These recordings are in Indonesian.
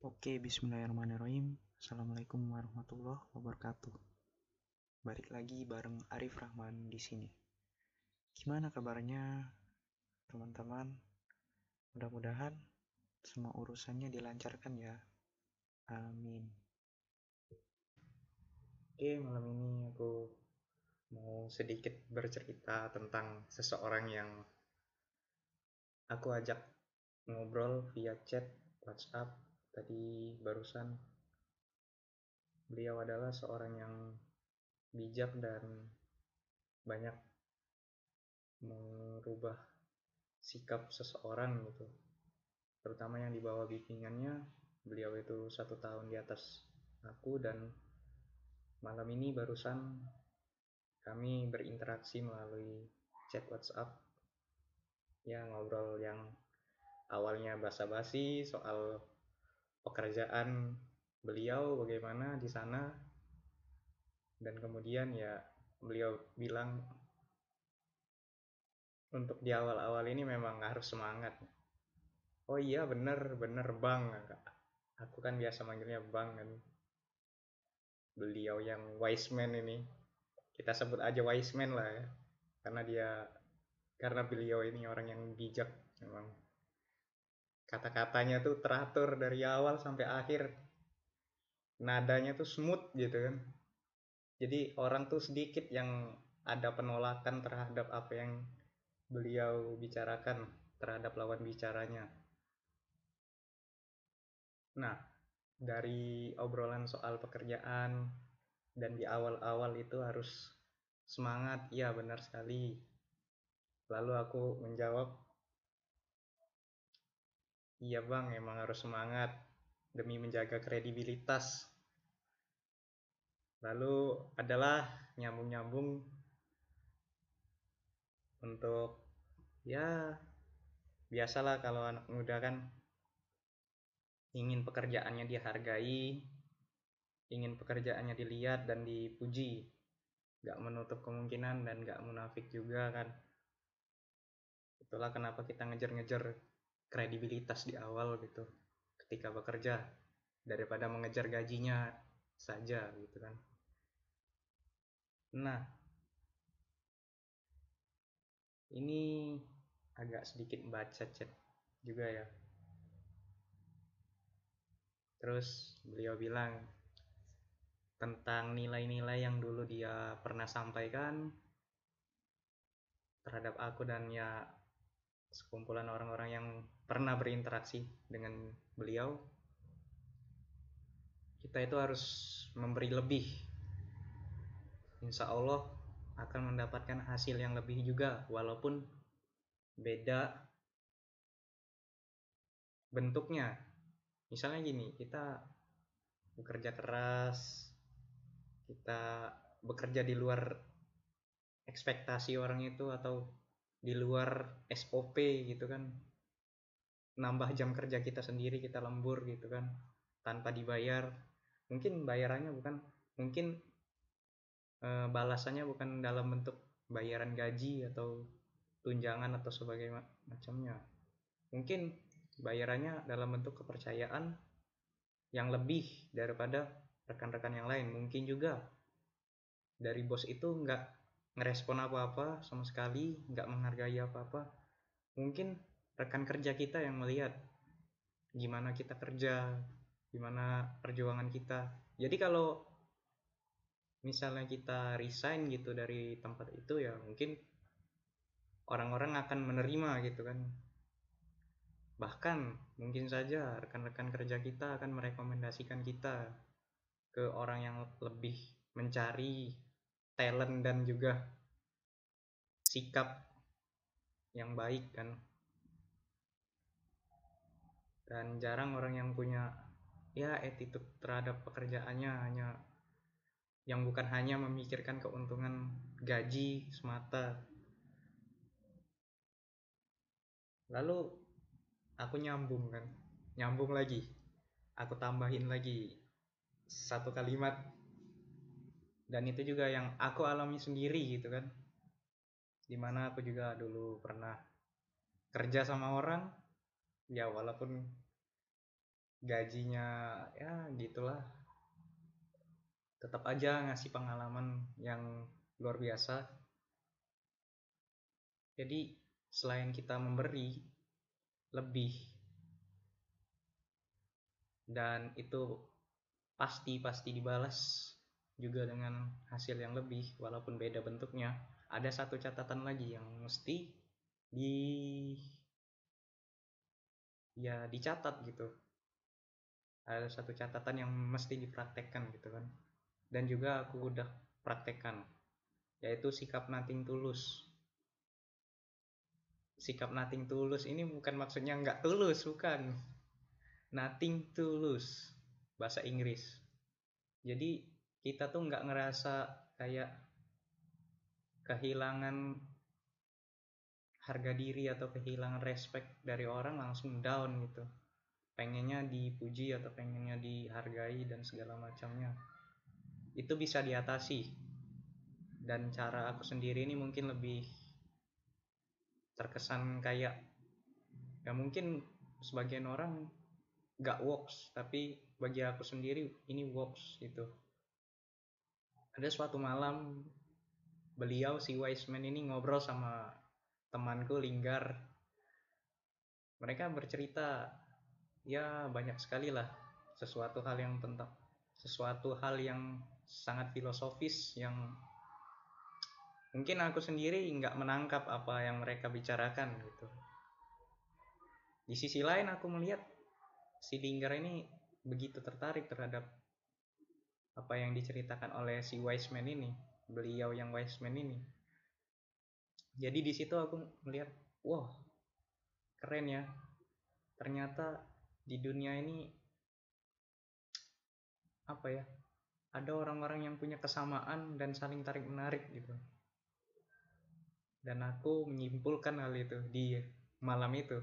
Oke, bismillahirrahmanirrahim. Assalamualaikum warahmatullahi wabarakatuh. Balik lagi bareng Arif Rahman di sini. Gimana kabarnya, teman-teman? Mudah-mudahan semua urusannya dilancarkan ya. Amin. Oke, malam ini aku mau sedikit bercerita tentang seseorang yang aku ajak ngobrol via chat WhatsApp tadi barusan beliau adalah seorang yang bijak dan banyak merubah sikap seseorang gitu. Terutama yang di bawah bimbingannya beliau itu satu tahun di atas aku dan malam ini barusan kami berinteraksi melalui chat WhatsApp. Ya ngobrol yang awalnya basa-basi soal pekerjaan beliau bagaimana di sana. Dan kemudian ya beliau bilang untuk di awal-awal ini memang harus semangat. Oh iya bener bener bang. Aku kan biasa manggilnya bang kan. Beliau yang wise man ini. Kita sebut aja wise man lah ya. Karena dia karena beliau ini orang yang bijak memang kata-katanya tuh teratur dari awal sampai akhir. Nadanya tuh smooth gitu kan. Jadi orang tuh sedikit yang ada penolakan terhadap apa yang beliau bicarakan terhadap lawan bicaranya. Nah dari obrolan soal pekerjaan dan di awal-awal itu harus semangat. Ya benar sekali. Lalu aku menjawab Iya bang, emang harus semangat demi menjaga kredibilitas. Lalu adalah nyambung-nyambung untuk ya biasalah kalau anak muda kan ingin pekerjaannya dihargai, ingin pekerjaannya dilihat dan dipuji, gak menutup kemungkinan dan gak munafik juga kan. Itulah kenapa kita ngejar-ngejar kredibilitas di awal gitu. Ketika bekerja daripada mengejar gajinya saja gitu kan. Nah ini agak sedikit baca chat juga ya. Terus beliau bilang tentang nilai-nilai yang dulu dia pernah sampaikan terhadap aku dan ya sekumpulan orang-orang yang pernah berinteraksi dengan beliau kita itu harus memberi lebih. Insya Allah akan mendapatkan hasil yang lebih juga walaupun beda bentuknya. Misalnya gini kita bekerja keras kita bekerja di luar ekspektasi orang itu atau di luar SOP gitu kan. Nambah jam kerja kita sendiri kita lembur gitu kan tanpa dibayar. Mungkin bayarannya bukan mungkin e, balasannya bukan dalam bentuk bayaran gaji atau tunjangan atau sebagainya macamnya. Mungkin bayarannya dalam bentuk kepercayaan yang lebih daripada rekan-rekan yang lain. Mungkin juga dari bos itu nggak ngerespon apa-apa sama sekali nggak menghargai apa-apa. Mungkin rekan kerja kita yang melihat gimana kita kerja gimana perjuangan kita. Jadi kalau misalnya kita resign gitu dari tempat itu ya mungkin orang-orang akan menerima gitu kan. Bahkan mungkin saja rekan-rekan kerja kita akan merekomendasikan kita ke orang yang lebih mencari talent dan juga sikap yang baik kan. Dan jarang orang yang punya ya attitude terhadap pekerjaannya hanya yang bukan hanya memikirkan keuntungan gaji semata. Lalu aku nyambung kan nyambung lagi aku tambahin lagi satu kalimat dan itu juga yang aku alami sendiri gitu kan. Di mana aku juga dulu pernah kerja sama orang ya walaupun gajinya ya gitulah. Tetap aja ngasih pengalaman yang luar biasa. Jadi selain kita memberi lebih. Dan itu pasti pasti dibalas juga dengan hasil yang lebih walaupun beda bentuknya. Ada satu catatan lagi yang mesti di ya dicatat gitu. Ada satu catatan yang mesti dipraktekkan gitu kan. Dan juga aku udah praktekkan yaitu sikap nating tulus. Sikap nothing tulus ini bukan maksudnya nggak tulus bukan. Nothing tulus bahasa Inggris. Jadi kita tuh nggak ngerasa kayak kehilangan harga diri atau kehilangan respect dari orang langsung down gitu. Pengennya dipuji atau pengennya dihargai dan segala macamnya. Itu bisa diatasi. Dan cara aku sendiri ini mungkin lebih terkesan kayak ya mungkin sebagian orang gak works tapi bagi aku sendiri ini works gitu ada suatu malam beliau si Wiseman ini ngobrol sama temanku Linggar. Mereka bercerita ya banyak sekali lah sesuatu hal yang tentang sesuatu hal yang sangat filosofis yang mungkin aku sendiri nggak menangkap apa yang mereka bicarakan gitu. Di sisi lain aku melihat si Linggar ini begitu tertarik terhadap apa yang diceritakan oleh si Wiseman ini beliau yang Wiseman ini. Jadi di situ aku melihat wah keren ya. Ternyata di dunia ini apa ya ada orang-orang yang punya kesamaan dan saling tarik menarik gitu. Dan aku menyimpulkan hal itu di malam itu.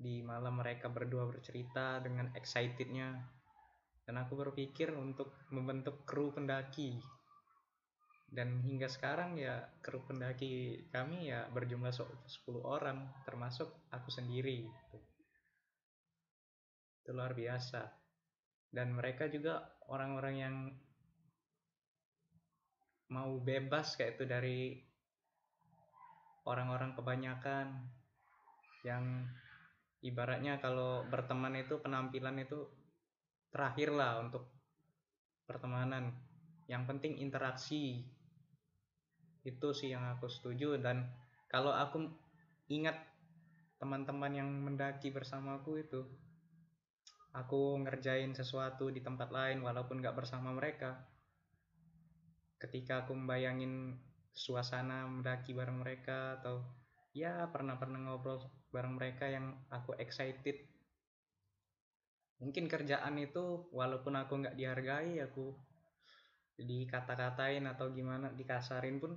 Di malam mereka berdua bercerita dengan excitednya dan aku berpikir untuk membentuk kru pendaki dan hingga sekarang ya kru pendaki kami ya berjumlah 10 orang termasuk aku sendiri gitu. itu luar biasa dan mereka juga orang-orang yang mau bebas kayak itu dari orang-orang kebanyakan yang ibaratnya kalau berteman itu penampilan itu terakhir lah untuk pertemanan. Yang penting interaksi. Itu sih yang aku setuju. Dan kalau aku ingat teman-teman yang mendaki bersamaku itu aku ngerjain sesuatu di tempat lain walaupun gak bersama mereka. Ketika aku membayangin suasana mendaki bareng mereka atau ya pernah pernah ngobrol bareng mereka yang aku excited mungkin kerjaan itu walaupun aku nggak dihargai aku dikata-katain atau gimana dikasarin pun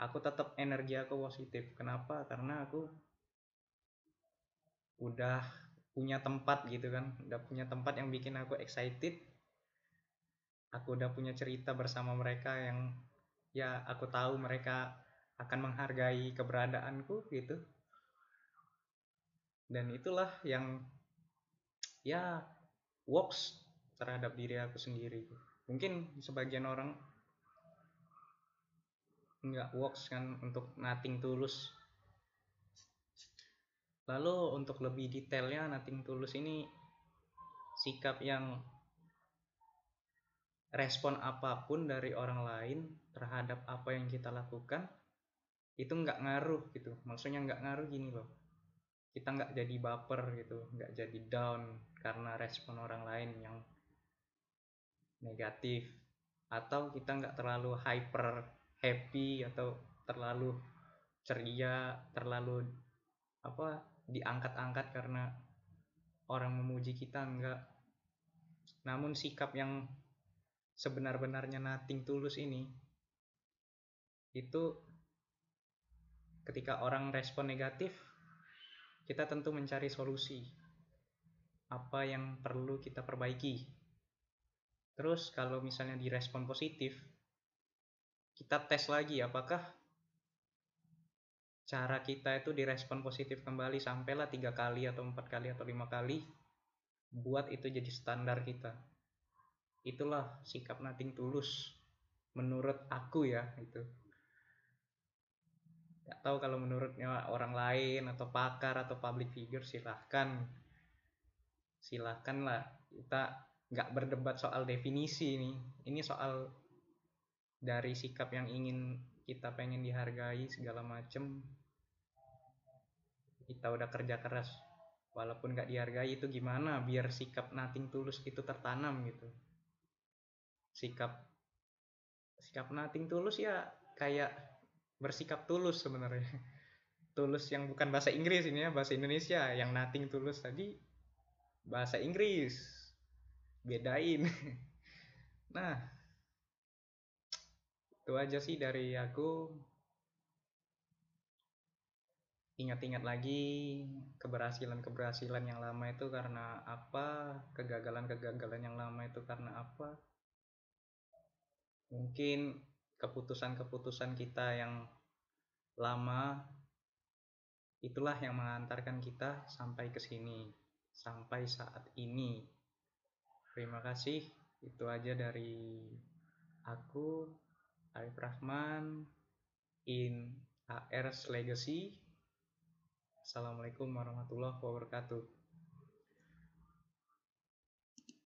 aku tetap energi aku positif. Kenapa? Karena aku udah punya tempat gitu kan udah punya tempat yang bikin aku excited. Aku udah punya cerita bersama mereka yang ya aku tahu mereka akan menghargai keberadaanku gitu. Dan itulah yang ya works terhadap diri aku sendiri. Mungkin sebagian orang nggak works kan untuk nothing tulus. Lalu untuk lebih detailnya nothing tulus ini sikap yang respon apa pun dari orang lain terhadap apa yang kita lakukan itu nggak ngaruh gitu. Maksudnya nggak ngaruh gini loh kita nggak jadi baper gitu nggak jadi down karena respon orang lain yang negatif. Atau kita nggak terlalu hyper happy atau terlalu ceria terlalu apa diangkat-angkat karena orang memuji kita enggak namun sikap yang sebenar-benarnya nothing tulus ini itu ketika orang respon negatif kita tentu mencari solusi. Apa yang perlu kita perbaiki? Terus kalau misalnya direspon positif kita tes lagi apakah cara kita itu direspon positif kembali sampailah tiga kali atau empat kali atau lima kali buat itu jadi standar kita. Itulah sikap nating tulus menurut aku ya itu nggak tahu kalau menurutnya orang lain atau pakar atau public figure silahkan. Silahkan lah kita nggak berdebat soal definisi nih. Ini soal dari sikap yang ingin kita pengen dihargai segala macem. Kita udah kerja keras walaupun gak dihargai itu gimana? Biar sikap nating tulus itu tertanam gitu. Sikap sikap nating tulus ya kayak bersikap tulus sebenarnya. Tulus yang bukan bahasa Inggris ini ya bahasa Indonesia. Yang nating tulus tadi bahasa Inggris. Bedain. Nah itu aja sih dari aku. Ingat-ingat lagi keberhasilan-keberhasilan yang lama itu karena apa, kegagalan-kegagalan yang lama itu karena apa. Mungkin keputusan-keputusan kita yang lama itulah yang mengantarkan kita sampai ke sini, sampai saat ini. Terima kasih. Itu aja dari aku, Arif Rahman, in AR's Legacy. Assalamualaikum warahmatullahi wabarakatuh